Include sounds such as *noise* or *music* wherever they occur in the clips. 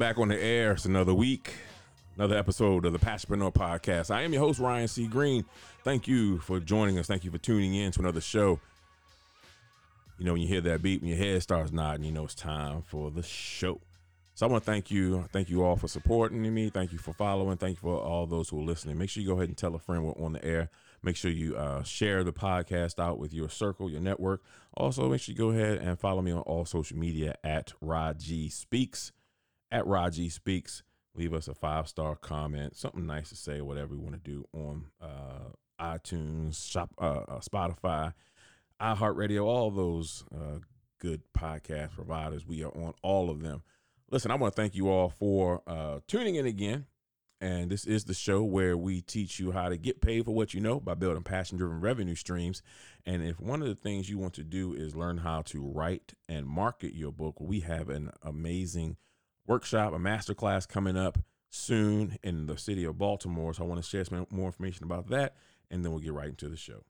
back on the air. It's another week, another episode of the Passionpreneur Podcast. I am your host, Ryan C. Greene. Thank you for joining us. Thank you for tuning in to another show. You know, when you hear that beat, when your head starts nodding, you know it's time for the show. So I want to thank you. Thank you all for supporting me. Thank you for following. Thank you for all those who are listening. Make sure you go ahead and tell a friend we're on the air. Make sure you uh, share the podcast out with your circle, your network. Also, make sure you go ahead and follow me on all social media at RyG Speaks at RyG Speaks. Leave us a five star comment, something nice to say, whatever you want to do on uh, iTunes, Shop, uh, uh, Spotify, iHeartRadio, all those uh, good podcast providers. We are on all of them. Listen, I want to thank you all for uh, tuning in again. And this is the show where we teach you how to get paid for what you know by building passion driven revenue streams. And if one of the things you want to do is learn how to write and market your book, we have an amazing workshop, a masterclass coming up soon in the city of Baltimore. So I want to share some more information about that, and then we'll get right into the show.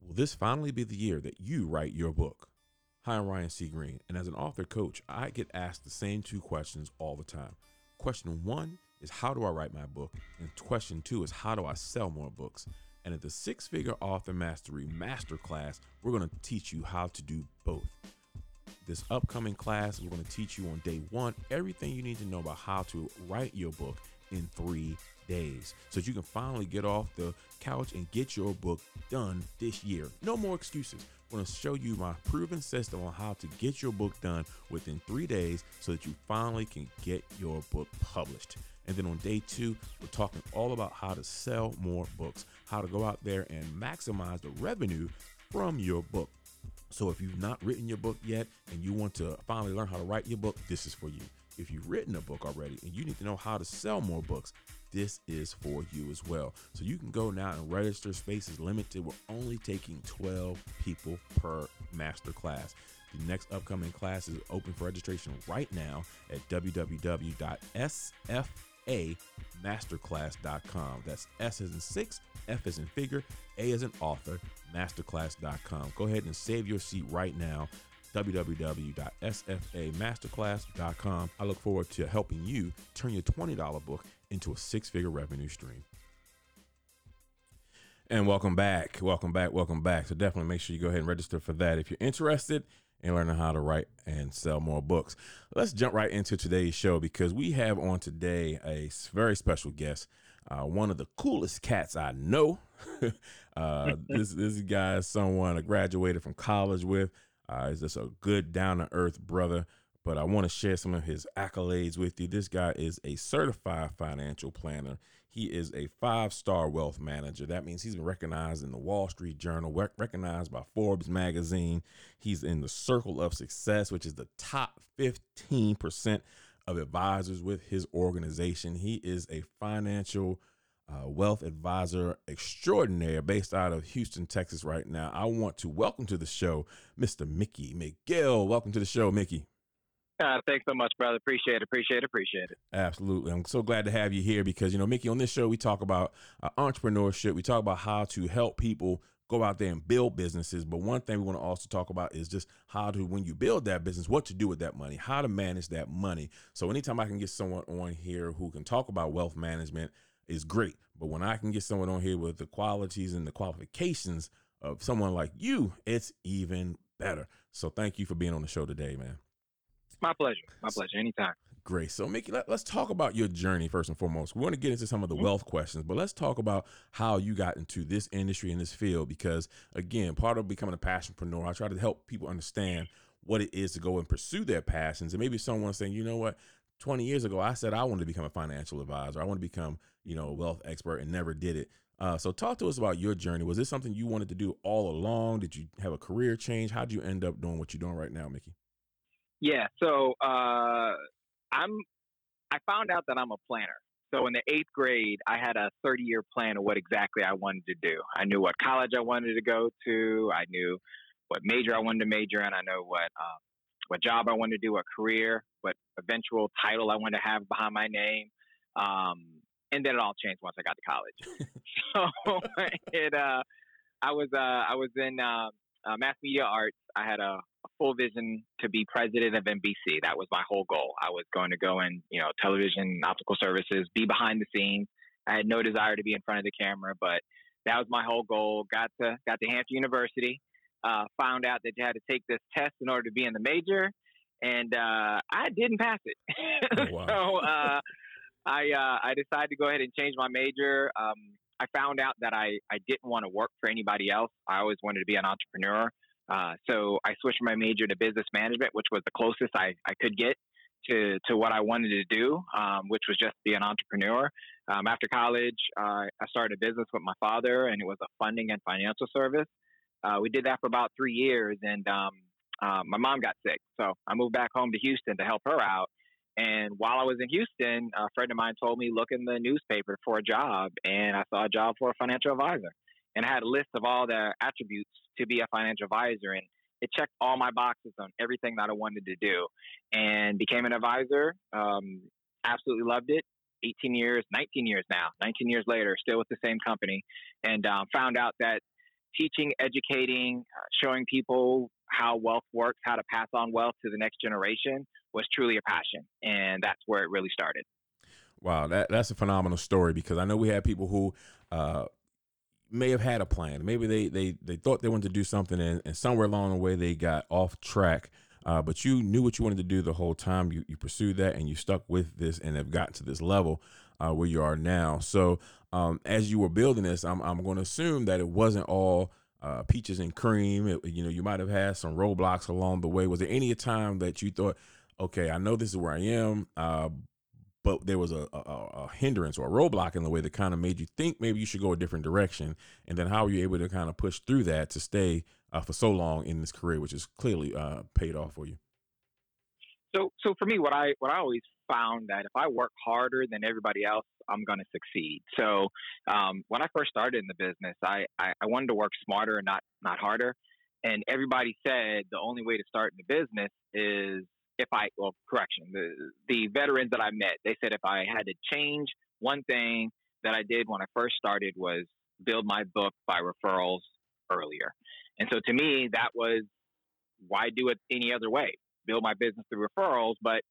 Will this finally be the year that you write your book? Hi, I'm Ryan C. Greene, and as an author coach, I get asked the same two questions all the time. Question one is how do I write my book? And question two is how do I sell more books? And at the Six Figure Author Mastery Masterclass, we're going to teach you how to do both this upcoming class, we're going to teach you on day one everything you need to know about how to write your book in three days so that you can finally get off the couch and get your book done this year. No more excuses. I'm going to show you my proven system on how to get your book done within three days so that you finally can get your book published. And then on day two, we're talking all about how to sell more books, how to go out there and maximize the revenue from your book. So if you've not written your book yet and you want to finally learn how to write your book, this is for you. If you've written a book already and you need to know how to sell more books, this is for you as well. So you can go now and register. Space is limited. We're only taking 12 people per master class. The next upcoming class is open for registration right now at www.sf masterclass.com. That's S as in six, F as in figure, A as in author, masterclass.com. Go ahead and save your seat right now www.sfamasterclass.com. I look forward to helping you turn your $20 book into a six figure revenue stream. And welcome back. Welcome back. Welcome back. So definitely make sure you go ahead and register for that if you're interested and learning how to write and sell more books. Let's jump right into today's show because we have on today a very special guest, uh, one of the coolest cats I know. *laughs* uh, this this guy is someone I graduated from college with. Uh, is just a good down to earth brother but I want to share some of his accolades with you. This guy is a certified financial planner. He is a five star wealth manager. That means he's been recognized in the Wall Street Journal, recognized by Forbes magazine. He's in the Circle of Success, which is the top 15% of advisors with his organization. He is a financial uh, wealth advisor extraordinaire based out of Houston, Texas, right now. I want to welcome to the show Mr. Mickey McGill. Welcome to the show, Mickey. *laughs* Uh, thanks so much, brother. Appreciate it. Appreciate it. Appreciate it. Absolutely. I'm so glad to have you here because, you know, Mickey, on this show, we talk about uh, entrepreneurship. We talk about how to help people go out there and build businesses. But one thing we want to also talk about is just how to, when you build that business, what to do with that money, how to manage that money. So anytime I can get someone on here who can talk about wealth management is great. But when I can get someone on here with the qualities and the qualifications of someone like you, it's even better. So thank you for being on the show today, man. My pleasure. My pleasure. Anytime. Great. So, Mickey, let, us talk about your journey first and foremost. We want to get into some of the mm-hmm. wealth questions, but let's talk about how you got into this industry and this field. Because, again, part of becoming a passionpreneur, I try to help people understand what it is to go and pursue their passions. And maybe someone saying, you know what, 20 years ago, I said I wanted to become a financial advisor. I want to become, you know, a wealth expert and never did it. Uh, so talk to us about your journey. Was this something you wanted to do all along? Did you have a career change? How did you end up doing what you're doing right now, Mickey? Yeah. So uh, I'm. I found out that I'm a planner. So in the eighth grade, I had a 30 year plan of what exactly I wanted to do. I knew what college I wanted to go to. I knew what major I wanted to major in. I know what uh, what job I wanted to do, what career, what eventual title I wanted to have behind my name. Um, and then it all changed once I got to college. *laughs* so *laughs* it, uh, I was uh, I was in uh, uh, mass media arts. I had a, full vision to be president of NBC. That was my whole goal. I was going to go in, you know, television, optical services, be behind the scenes. I had no desire to be in front of the camera, but that was my whole goal. Got to got to Hampton University. Uh, found out that you had to take this test in order to be in the major, and uh, I didn't pass it. Oh, *laughs* wow. so uh, I uh, I decided to go ahead and change my major. Um, I found out that I, I didn't want to work for anybody else. I always wanted to be an entrepreneur. Uh, so I switched my major to business management, which was the closest I, I could get to, to what I wanted to do, um, which was just be an entrepreneur. Um, after college, uh, I started a business with my father, and it was a funding and financial service. Uh, we did that for about three years, and um, uh, my mom got sick. So I moved back home to Houston to help her out. And while I was in Houston, a friend of mine told me look in the newspaper for a job, and I saw a job for a financial advisor, and had a list of all the attributes to be a financial advisor, and it checked all my boxes on everything that I wanted to do, and became an advisor. Um, absolutely loved it. 18 years, 19 years now, 19 years later, still with the same company, and um, found out that teaching, educating, uh, showing people how wealth works, how to pass on wealth to the next generation was truly a passion, and that's where it really started. Wow, that that's a phenomenal story because I know we had people who uh, may have had a plan. Maybe they they they thought they wanted to do something, and, and somewhere along the way they got off track. Uh, but you knew what you wanted to do the whole time. You you pursued that, and you stuck with this, and have gotten to this level uh, where you are now. So um, as you were building this, I'm I'm going to assume that it wasn't all uh, peaches and cream. It, you know, you might have had some roadblocks along the way. Was there any time that you thought, okay, I know this is where I am, uh, but there was a, a, a, hindrance or a roadblock in the way that kind of made you think maybe you should go a different direction. And then how were you able to kind of push through that to stay uh, for so long in this career, which is clearly uh, paid off for you? So, so for me, what I what I always found that if I work harder than everybody else, I'm going to succeed. So, um, when I first started in the business, I, I I wanted to work smarter and not not harder. And everybody said the only way to start in the business is if I, well, correction, the, the veterans that I met, they said if I had to change one thing that I did when I first started was build my book by referrals earlier. And so to me, that was why do it any other way? Build my business through referrals. But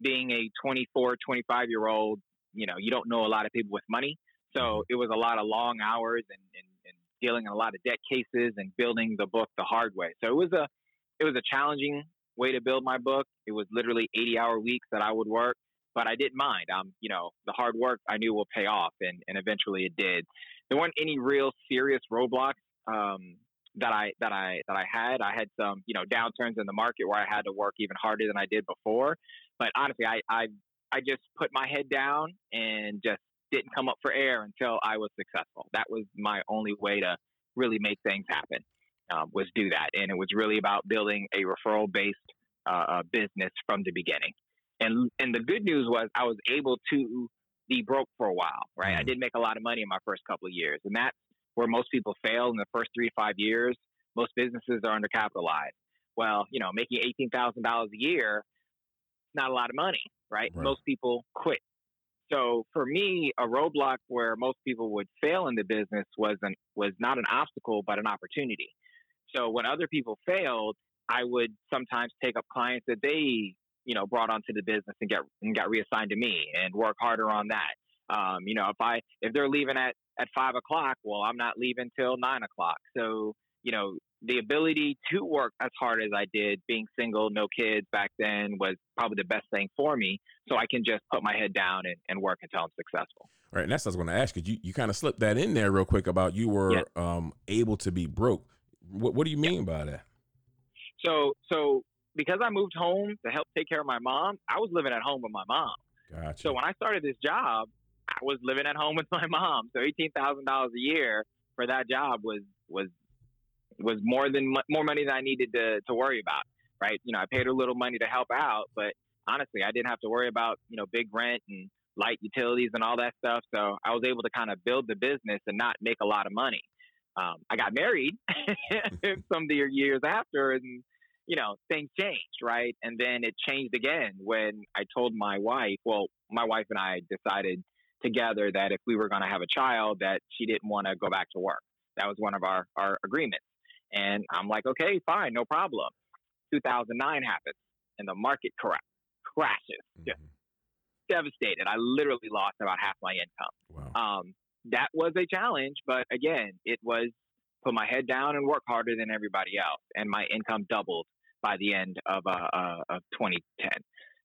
being a 24, 25 year old, you know, you don't know a lot of people with money. So mm-hmm. it was a lot of long hours and, and, and dealing in a lot of debt cases and building the book the hard way. So it was a, it was a challenging way to build my book. It was literally 80 hour weeks that I would work, but I didn't mind. Um, you know, the hard work I knew will pay off, and, and eventually it did. There weren't any real serious roadblocks um, that I that I that I had. I had some you know downturns in the market where I had to work even harder than I did before. But honestly, I I I just put my head down and just didn't come up for air until I was successful. That was my only way to really make things happen um, was do that. And it was really about building a referral based uh, uh, business from the beginning. And and the good news was I was able to be broke for a while, right? Mm-hmm. I did make a lot of money in my first couple of years, and that's where most people fail in the first three to five years. Most businesses are undercapitalized. Well, you know, making eighteen thousand dollars a year, not a lot of money, right? right? Most people quit. So for me, a roadblock where most people would fail in the business was an, was not an obstacle, but an opportunity. So when other people failed, I would sometimes take up clients that they, you know, brought onto the business and get and got reassigned to me and work harder on that. Um, you know, if I if they're leaving at at five o'clock, well, I'm not leaving till nine o'clock. So you know, the ability to work as hard as I did, being single, no kids back then, was probably the best thing for me. So I can just put my head down and, and work until I'm successful. All right, and that's what I was going to ask you. You you kind of slipped that in there real quick about you were yeah. um, able to be broke. What, what do you mean by that? So, so because I moved home to help take care of my mom, I was living at home with my mom. Gotcha. So when I started this job, I was living at home *laughs* with my mom. So eighteen thousand dollars a year for that job was was was more than more money than I needed to to worry about. Right? You know, I paid her a little money to help out, but honestly, I didn't have to worry about you know big rent and light utilities and all that stuff. So I was able to kind of build the business and not make a lot of money. Um, I got married *laughs* some of the years after, and you know things changed, right? And then it changed again when I told my wife. Well, my wife and I decided together that if we were going to have a child, that she didn't want to go back to work. That was one of our, our agreements. And I'm like, okay, fine, no problem. 2009 happens and the market cra- crashes. Just Mhm. devastated. I literally lost about half my income. Wow. Um, that was a challenge, but again, it was put my head down and work harder than everybody else, and my income doubled by the end of uh, uh, of 2010.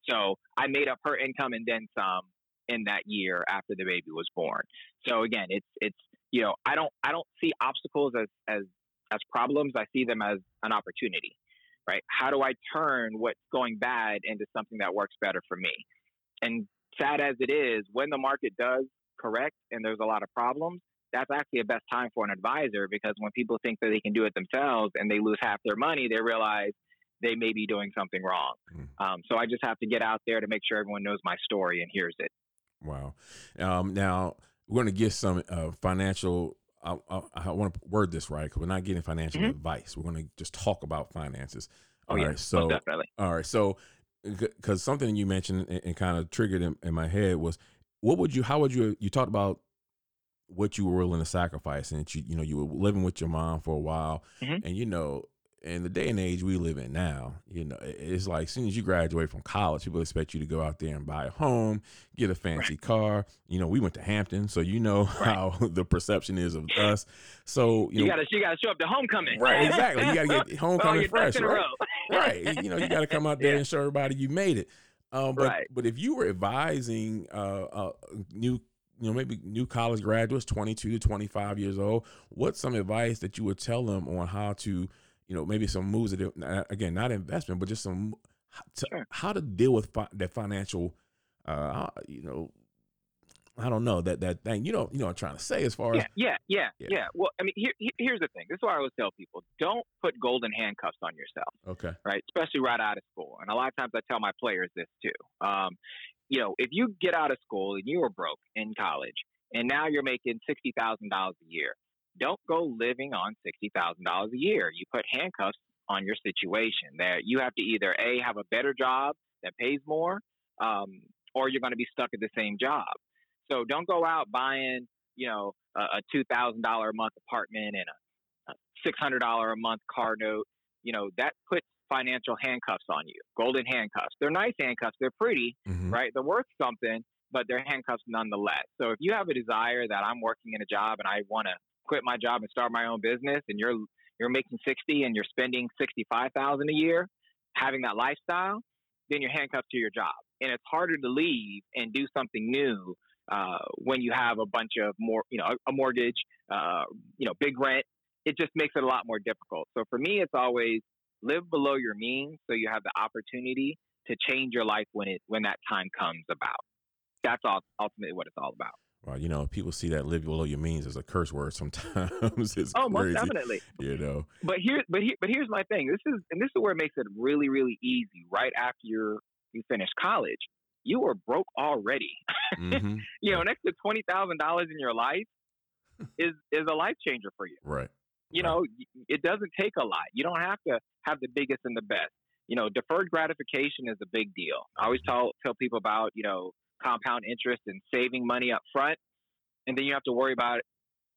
So I made up her income and then some in that year after the baby was born. So again, it's it's you know I don't I don't see obstacles as as as problems. I see them as an opportunity. Right? How do I turn what's going bad into something that works better for me? And sad as it is, when the market does correct and there's a lot of problems, that's actually a best time for an advisor because when people think that they can do it themselves and they lose half their money, they realize they may be doing something wrong. Mm. Um, so I just have to get out there to make sure everyone knows my story and hears it. Wow. Um, now we're going to get some uh, financial. I, I, I want to word this right because we're not getting financial Mhm. advice. We're going to just talk about finances. Oh All yeah, right, So, definitely. all right. So, because something you mentioned and, and kind of triggered in, in my head was, what would you? How would you? You talked about what you were willing to sacrifice, and that you you know you were living with your mom for a while, Mhm. and you know. In the day and age we live in now, you know, it's like as soon as you graduate from college, people expect you to go out there and buy a home, get a fancy car. You know, we went to Hampton, so you know *laughs* how the perception is of *laughs* us. So you, You, know, gotta you gotta show up to homecoming. right, *laughs* exactly. You got to get homecoming fresh, ducks in a right? right. You know, you got to come out there Yeah. and show everybody you made it. Um, but Right. but if you were advising uh, uh, new, you know, maybe new college graduates, twenty two to twenty five years old, what's some advice that you would tell them on how to, you know, maybe some moves that again, not investment, but just some how to, Sure. how to deal with fi- that financial, uh, you know, I don't know that that thing. You know, you know what I'm trying to say as far as Yeah, yeah, yeah, Yeah. yeah, Well, I mean, here, here- here's the thing. This is why I always tell people: don't put golden handcuffs on yourself. okay, right? Especially right out of school. And a lot of times I tell my players this too. Um, you know, if you get out of school and you were broke in college and now you're making sixty thousand dollars a year, don't go living on sixty thousand dollars a year. You put handcuffs on your situation. That you have to either a have a better job that pays more, um, or you're going to be stuck at the same job. So don't go out buying, you know, a, two thousand dollar a month apartment and a, a six hundred dollar a month car note. You know that puts financial handcuffs on you, golden handcuffs. They're nice handcuffs. They're pretty, Mhm. right? They're worth something, but they're handcuffs nonetheless. So if you have a desire that I'm working in a job and I want to quit my job and start my own business, and you're you're making sixty and you're spending sixty five thousand a year, having that lifestyle, then you're handcuffed to your job, and it's harder to leave and do something new uh, when you have a bunch of more, you know, a, a mortgage, uh, you know, big rent. It just makes it a lot more difficult. So for me, it's always live below your means so you have the opportunity to change your life when it when that time comes about. That's all ultimately what it's all about. Well, you know, people see that live below your means as a curse word sometimes. *laughs* it's Oh, most crazy, definitely. you know. But here, but here, but here's my thing. This is and this is where it makes it really, really easy. Right after you you finish college, you were broke already. hmm *laughs* You know, an extra twenty thousand dollars in your life is is a life changer for you. Right. you Right. know, it doesn't take a lot. You don't have to have the biggest and the best. You know, deferred gratification is a big deal. I always tell tell people about you know compound interest and saving money up front, and then you have to worry about it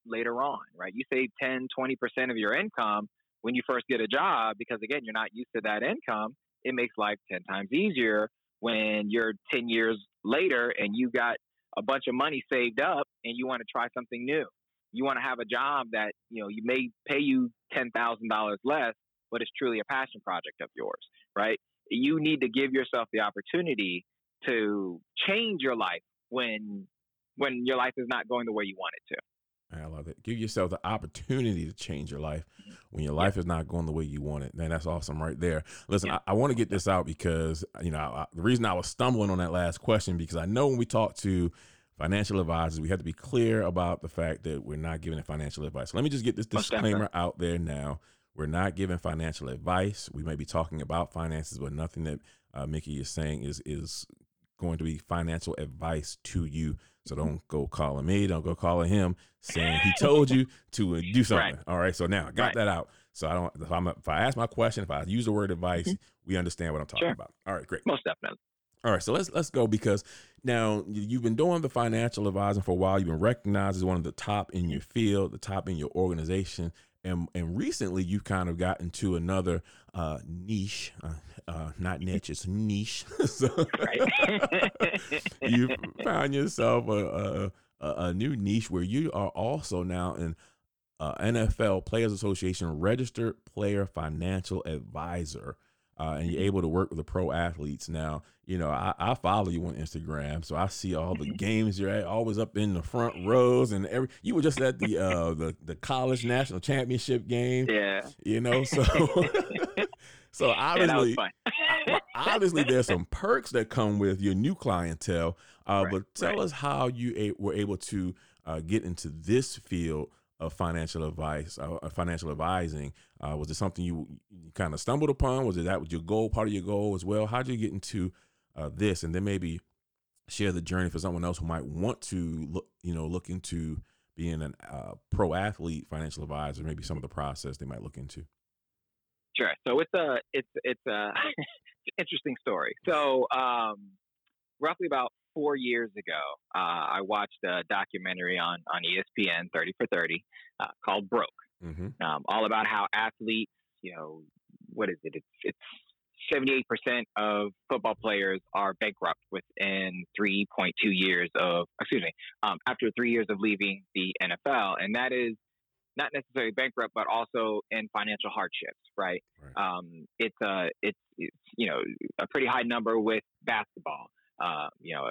later on, right? You save 10, 20 percent of your income when you first get a job because again, you're not used to that income. It makes life ten times easier when you're ten years later and you got a bunch of money saved up and you want to try something new you want to have a job that you know you may pay you ten thousand dollars less, but it's truly a passion project of yours, right? You need to give yourself the opportunity to change your life when when your life is not going the way you want it to. I love it. Give yourself the opportunity to change your life when your life is not going the way you want it. Man, that's awesome right there. Listen, Yeah. I, I want to get this out because, you know, I, the reason I was stumbling on that last question, because I know when we talk to financial advisors, we have to be clear about the fact that we're not giving financial advice. So let me just get this disclaimer out there now. We're not giving financial advice. We may be talking about finances, but nothing that uh, Mickey is saying is is going to be financial advice to you. So don't go calling me, don't go calling him saying he told you to uh, do *laughs* something. All right. So now I got Right. that out. So I don't. If, I'm, if I ask my question, if I use the word advice, we understand what I'm talking Sure. about. All right, great. Most definitely. All right, so let's let's go because now you've been doing the financial advising for a while. You've been recognized as one of the top in your field, the top in your organization, and and recently you've kind of gotten to another uh, niche, uh, uh, not niche, it's niche. *laughs* so you found yourself a, a, a new niche where you are also now an uh, NFL Players Association registered player financial advisor uh, and you're able to work with the pro athletes. Now, you know, I, I, follow you on Instagram, so I see all the games you're at, always up in the front rows, and every. You were just at the uh, the the college national championship game. Yeah. You know, so *laughs* so *laughs* obviously, obviously, there's some perks that come with your new clientele. Uh, right, but tell right. us how you a- were able to uh, get into this field of financial advice, uh, financial advising? Uh, was it something you, you kind of stumbled upon? Was it that was your goal, part of your goal as well? How did you get into uh, this, and then maybe share the journey for someone else who might want to look, you know, look into being a uh, pro athlete financial advisor, maybe some of the process they might look into. Sure. So it's a it's it's a *laughs* interesting story. So um, roughly about four years ago, uh, I watched a documentary on, on ESPN, 30 for 30, uh, called Broke, mm-hmm. um, all about how athletes, you know, what is it? It's, it's 78% of football players are bankrupt within 3.2 years of, excuse me, um, after three years of leaving the NFL. And that is not necessarily bankrupt, but also in financial hardships, right? right. Um, it's, a, it's, it's, you know, a pretty high number with basketball. Uh, you know,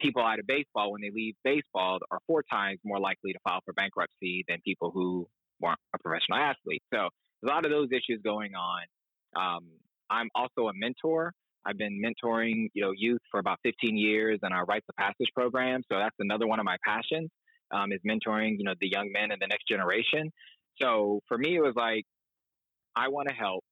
people out of baseball, when they leave baseball, are four times more likely to file for bankruptcy than people who weren't a professional athlete. So a lot of those issues going on. Um, I'm also a mentor. I've been mentoring, you know, youth for about 15 years in our Rites of Passage program. So that's another one of my passions um, is mentoring, you know, the young men and the next generation. So for me, it was like, I want to help.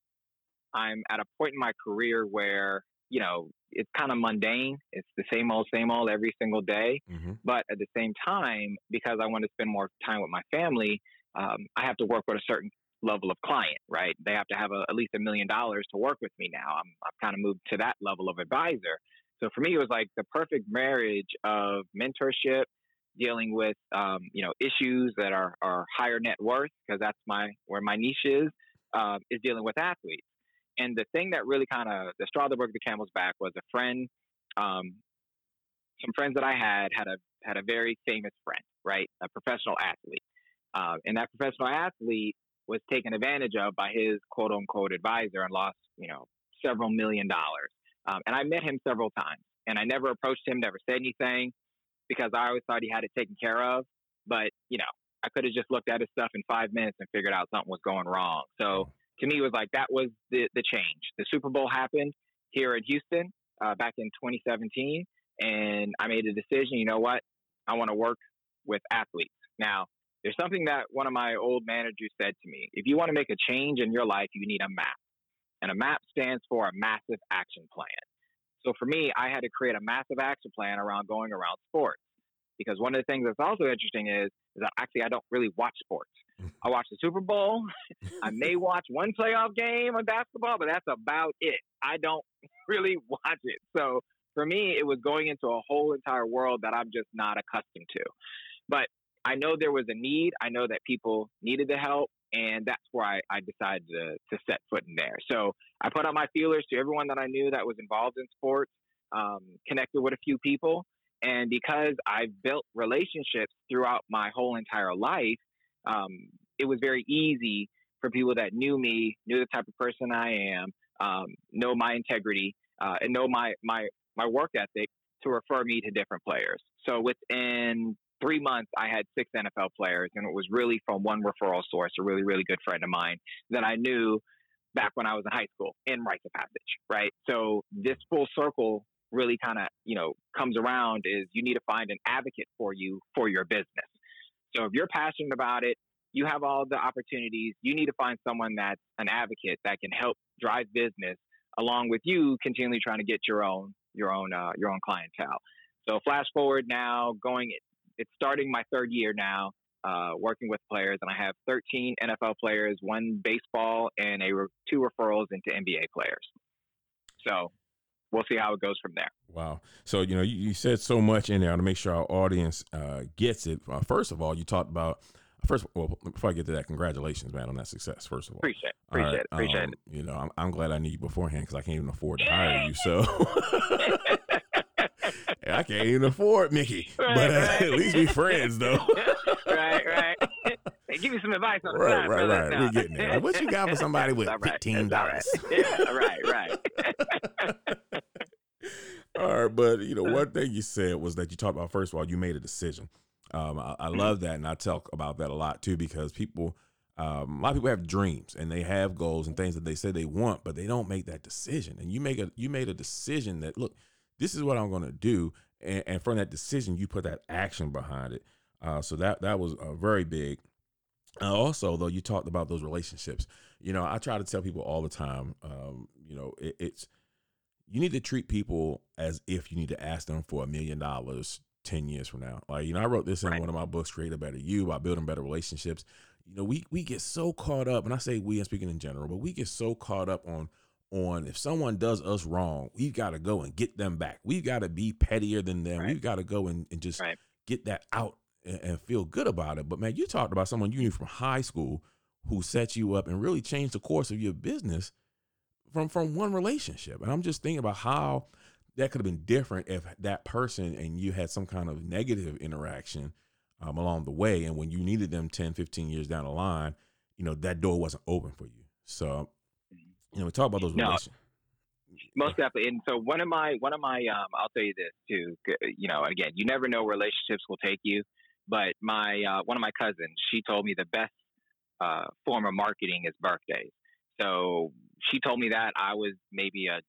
I'm at a point in my career where you know, it's kind of mundane. It's the same old, same old every single day. Mm-hmm. But at the same time, because I want to spend more time with my family, um, I have to work with a certain level of client, right? They have to have a, at least a million dollars to work with me now. I'm, I've kind of moved to that level of advisor. So for me, it was like the perfect marriage of mentorship, dealing with, um, you know, issues that are, are higher net worth, because that's my, where my niche is, uh, is dealing with athletes. And the thing that really kind of the straw that broke the camel's back was a friend, um, some friends that I had had a had a very famous friend, right, a professional athlete, uh, and that professional athlete was taken advantage of by his quote unquote advisor and lost, you know, several million dollars. Um, and I met him several times, and I never approached him, never said anything, because I always thought he had it taken care of. But you know, I could have just looked at his stuff in five minutes and figured out something was going wrong. So to me was like that was the the change. The Super Bowl happened here in Houston uh, back in 2017, and I made a decision. You know what? I want to work with athletes. Now, there's something that one of my old managers said to me: If you want to make a change in your life, you need a map, and a map stands for a massive action plan. So for me, I had to create a massive action plan around going around sports because one of the things that's also interesting is, is that actually I don't really watch sports. I watch the Super Bowl. I may watch one playoff game of basketball, but that's about it. I don't *laughs* really watch it. So for me, it was going into a whole entire world that I'm just not accustomed to. But I know there was a need. I know that people needed the help. And that's where I, I decided to, to set foot in there. So I put out my feelers to everyone that I knew that was involved in sports, um, connected with a few people. And because I've built relationships throughout my whole entire life, um, it was very easy for people that knew me, knew the type of person I am, um, know my integrity, uh, and know my, my, my work ethic to refer me to different players. So within three months, I had six NFL players, and it was really from one referral source, a really, really good friend of mine that I knew back when I was in high school in Rites of Passage, right? So this full circle really kind of, you know, comes around is you need to find an advocate for you for your business. So if you're passionate about it, you have all the opportunities. You need to find someone that's an advocate that can help drive business along with you continually trying to get your own your own uh, your own clientele. So flash forward now, going it's starting my third year now, uh, working with players, and I have 13 NFL players, one baseball, and a two referrals into NBA players. So we'll see how it goes from there. Wow. So you know, you, you said so much in there to make sure our audience uh, gets it. Uh, first of all, you talked about first. Well, before I get to that, congratulations, man, on that success. First of all, appreciate, appreciate right, it, appreciate um, it. You know, I'm, I'm, glad I knew you beforehand because I can't even afford to hire you. So. *laughs* I can't even afford Mickey, right, but uh, right. at least we friends, though. *laughs* right, right. Hey, give me some advice on the right, right, right. We're getting there. what you got for somebody *laughs* with fifteen dollars? Yeah, right, right. All right, but you know, one thing you said was that you talked about first of all, you made a decision. Um, I, I, mm-hmm. love that, and I talk about that a lot too because people, um, a lot of people have dreams and they have goals and things that they say they want, but they don't make that decision. And you make a you made a decision that look, this is what I'm going to do, and, and, from that decision, you put that action behind it. Uh, so that that was uh, very big. Uh, also, though, you talked about those relationships. You know, I try to tell people all the time. Um, you know, it, it's you need to treat people as if you need to ask them for a million dollars 10 years from now. Like, you know, I wrote this in right. one of my books, Create a Better You, about building better relationships. You know, we we get so caught up, and I say we, I'm speaking in general, but we get so caught up on on if someone does us wrong, we've got to go and get them back. We've got to be pettier than them. Right. We've got to go and, and just right. get that out and, and feel good about it. But man, you talked about someone you knew from high school who set you up and really changed the course of your business from from one relationship. And I'm just thinking about how that could have been different if that person and you had some kind of negative interaction um, along the way. And when you needed them 10, 15 years down the line, you know, that door wasn't open for you. So, you know, we talk about those no, relations. Most definitely. And so one of my, one of my, um, I'll tell you this too, you know, again, you never know where relationships will take you. But my, uh, one of my cousins, she told me the best uh, form of marketing is birthdays. So she told me that I was maybe a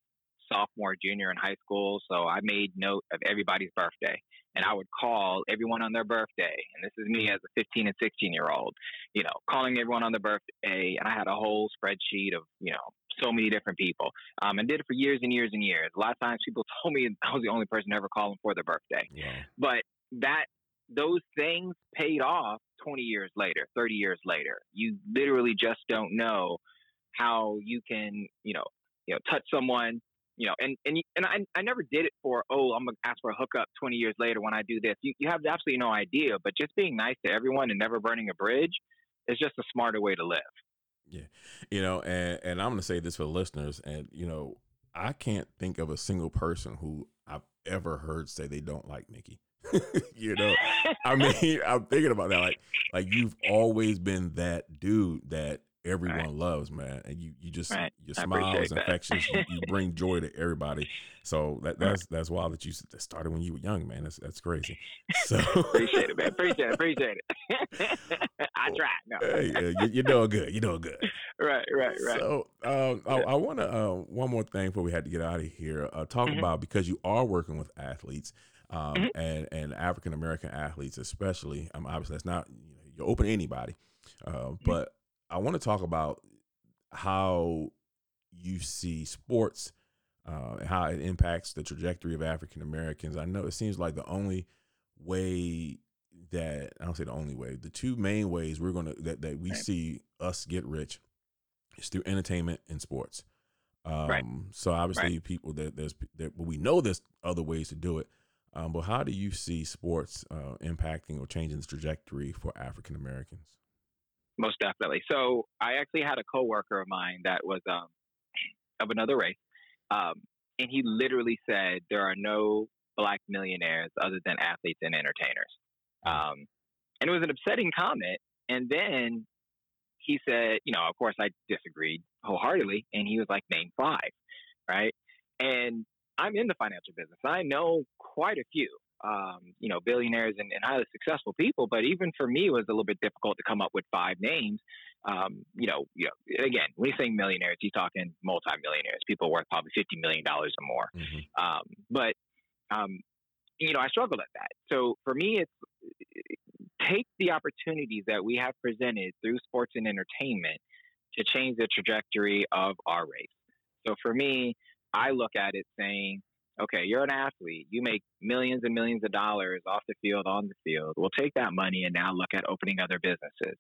sophomore, junior in high school. So I made note of everybody's birthday and I would call everyone on their birthday. And this is me as a 15 and 16 year old, you know, calling everyone on their birthday. And I had a whole spreadsheet of, you know, so many different people um, and did it for years and years and years. A lot of times people *laughs* told me I was the only person ever calling for their birthday. Yeah. But that, those things paid off 20 years later, 30 years later. You literally just don't know how you can, you know, you know, touch someone, you know, and and and I I never did it for oh I'm gonna ask for a hookup 20 years later when I do this. You you have absolutely no idea, but just being nice to everyone and never burning a bridge is just a smarter way to live. Yeah, you know, and and I'm gonna say this for listeners, and you know, I can't think of a single person who I've ever heard say they don't like Mickey. *laughs* you know, I mean, *laughs* I'm thinking about that. Like, like you've always been that dude that everyone right. loves, man. And you, you just right. your smile is infectious. you, you, bring joy to everybody. So that that's that's wild that you started when you were young, man. That's that's crazy. *laughs* So appreciate it, man. Appreciate it. *laughs* Appreciate it. *laughs* I try. No. hey, you, you're doing good. You're doing good. Right, right, right. So um, I, I want to uh, one more thing before we had to get out of here. Uh, talk mm-hmm. about because you are working with athletes. Um, mm-hmm. and and African American athletes especially. Um, obviously that's not you know, you're open to anybody, uh, mm-hmm. but I want to talk about how you see sports uh, how it impacts the trajectory of African Americans. I know it seems like the only way that I don't say the only way, the two main ways we're gonna that, that we right. see us get rich is through entertainment and sports. Um, right. So obviously, right. people that there's that well, we know there's other ways to do it. Um, but how do you see sports uh, impacting or changing the trajectory for African Americans? Most definitely. So I actually had a coworker of mine that was um, of another race, um, and he literally said there are no black millionaires other than athletes and entertainers. Um, and it was an upsetting comment. And then he said, you know, of course I disagreed wholeheartedly, and he was like, name five, right? And I'm in the financial business. I know quite a few um, you know, billionaires and, and, highly successful people. But even for me, it was a little bit difficult to come up with five names. Um, you know, you know, again, when he's saying millionaires, he's talking multimillionaires, people worth probably fifty million dollars or more. Mm-hmm. Um, but um, you know, I struggled at that. So for me, it's take the opportunities that we have presented through sports and entertainment to change the trajectory of our race. So for me, I look at it saying, okay, you're an athlete. You make millions and millions of dollars off the field, on the field. We'll take that money and now look at opening other businesses.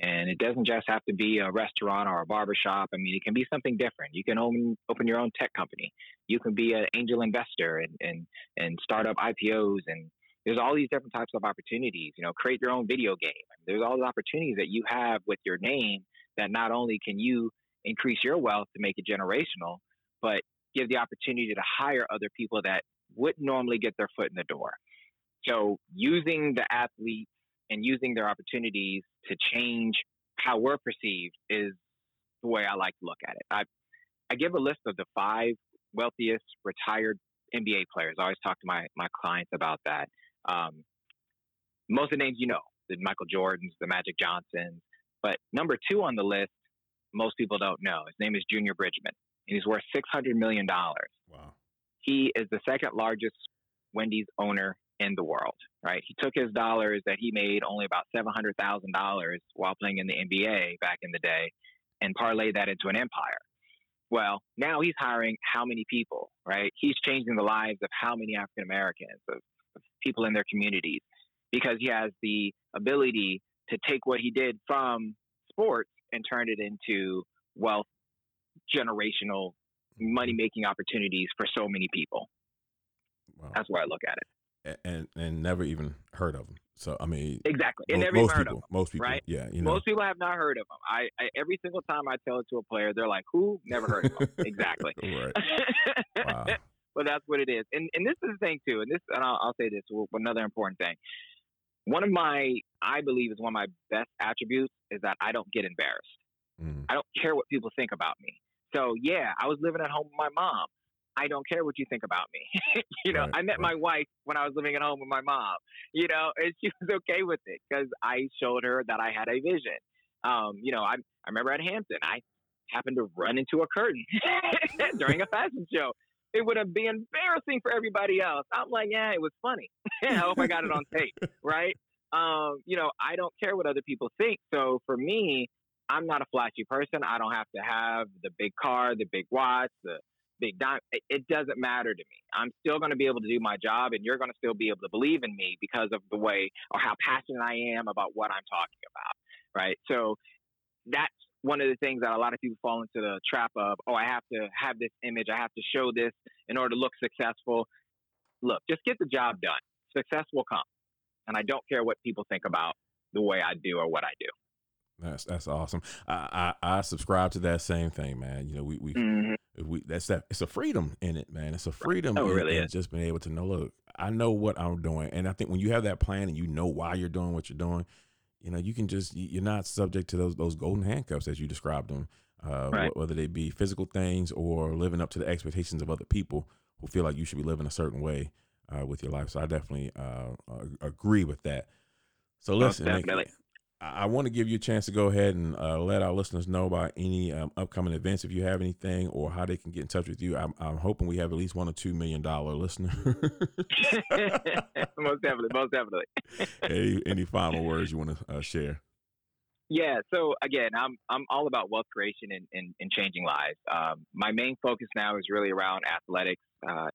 And it doesn't just have to be a restaurant or a barbershop. I mean, it can be something different. You can own, open your own tech company. You can be an angel investor and, and, and start up IPOs. And there's all these different types of opportunities. You know, create your own video game. There's all the opportunities that you have with your name that not only can you increase your wealth to make it generational, but give the opportunity to hire other people that wouldn't normally get their foot in the door. So using the athletes and using their opportunities to change how we're perceived is the way I like to look at it. I, I give a list of the five wealthiest retired NBA players. I always talk to my, my clients about that. Um, most of the names you know, the Michael Jordans, the Magic Johnsons. But number two on the list, most people don't know. His name is Junior Bridgeman, and he's worth $600 million. Wow. He is the second largest Wendy's owner in the world, right? He took his dollars that he made only about $700,000 while playing in the NBA back in the day and parlayed that into an empire. Well, now he's hiring how many people, right? He's changing the lives of how many African Americans, of, of people in their communities, because he has the ability to take what he did from sports and turn it into wealth generational money making opportunities for so many people. Wow. That's where I look at it. And and never even heard of them. So I mean, exactly. And most, never most heard people, of them, most people, right? Yeah, you know, most people have not heard of them. I, I every single time I tell it to a player, they're like, "Who? Never heard of them." *laughs* exactly. Wow. *laughs* but that's what it is. And and this is the thing too. And this, and I'll, I'll say this. Another important thing. One of my, I believe, is one of my best attributes is that I don't get embarrassed. Mm. I don't care what people think about me. So yeah, I was living at home with my mom. I don't care what you think about me. *laughs* you know, Right, I met right. my wife when I was living at home with my mom. You know, and she *laughs* was okay with it because I showed her that I had a vision. Um, you know, I I remember at Hampton, I happened to run into a curtain *laughs* during a fashion show. It would have been embarrassing for everybody else. I'm like, yeah, it was funny. I hope I got it on tape, right? Um, you know, I don't care what other people think. So for me, I'm not a flashy person. I don't have to have the big car, the big watch, the big dime. It, doesn't matter to me. I'm still going to be able to do my job, and you're going to still be able to believe in me because of the way or how passionate I am about what I'm talking about, right? So that's one of the things that a lot of people fall into the trap of. Oh, I have to have this image. I have to show this in order to look successful. Look, just get the job done. Success will come, and I don't care what people think about the way I do or what I do. That's that's awesome. I, I I subscribe to that same thing, man. You know, we we Mhm. we that's that. It's a freedom in it, man. It's a freedom. Oh, in- really in. Just being able to know, look, I know what I'm doing, and I think when you have that plan and you know why you're doing what you're doing, you know, you can just you- you're not subject to those those golden handcuffs as you described them, uh, Right. whether they be physical things or living up to the expectations of other people who feel like you should be living a certain way uh, with your life. So I definitely uh, agree with that. So listen, definitely. I, want to give you a chance to go ahead and uh, let our listeners know about any um, upcoming events if you have anything or how they can get in touch with you. I'm, I'm hoping we have at least one or two million dollar listener. *laughs* most definitely, most definitely. *laughs* any, any final words you want to uh, share? Yeah. So again, I'm I'm all about wealth creation and, and, and changing lives. Um, my main focus now is really around athletics. Uh,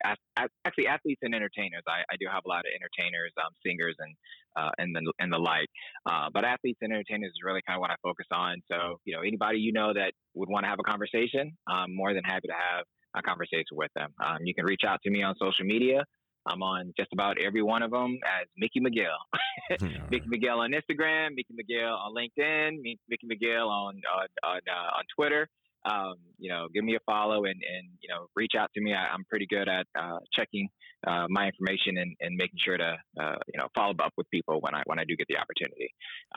actually, athletes and entertainers. I, I do have a lot of entertainers, um, singers, and uh, and the and the like. Uh, but athletes and entertainers is really kind of what I focus on. So you know, anybody you know that would want to have a conversation, I'm more than happy to have a conversation with them. Um, you can reach out to me on social media. I'm on just about every one of them as Mickey McGill. All *laughs* right. Mickey McGill on Instagram, Mickey McGill on LinkedIn, Mi- Mickey McGill on on on, uh, on Twitter. Um, you know, give me a follow and and you know reach out to me. I, I'm pretty good at uh, checking uh, my information and, and making sure to uh, you know follow up with people when I when I do get the opportunity.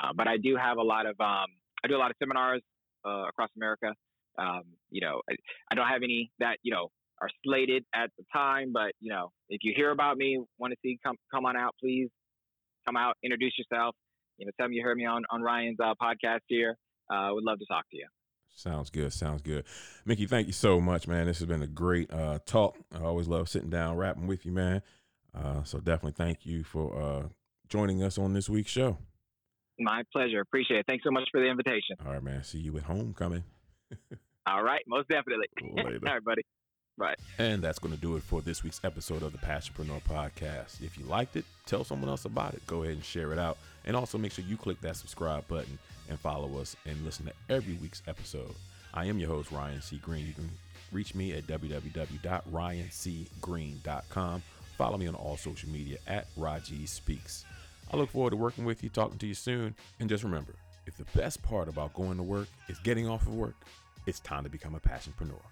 Uh, but I do have a lot of um, I do a lot of seminars uh, across America. Um, you know, I, I don't have any that you know are slated at the time, but you know, if you hear about me, want to see come come on out, please come out, introduce yourself. You know, tell me you heard me on on Ryan's uh, podcast here. Uh, would love to talk to you. Sounds good. Sounds good. Mickey, thank you so much, man. This has been a great uh, talk. I always love sitting down, rapping with you, man. Uh, so definitely thank you for uh, joining us on this week's show. My pleasure. Appreciate it. Thanks so much for the invitation. All right, man. See you at homecoming. *laughs* All right, most definitely. Later. *laughs* All right, buddy. Right. And that's going to do it for this week's episode of the Passionpreneur Podcast. If you liked it, tell someone else about it. Go ahead and share it out. And also make sure you click that subscribe button and follow us and listen to every week's episode. I am your host, Ryan C. Greene. You can reach me at www.ryancgreene.com. Follow me on all social media at RyG Speaks. I look forward to working with you, talking to you soon. And just remember, if the best part about going to work is getting off of work, it's time to become a passionpreneur.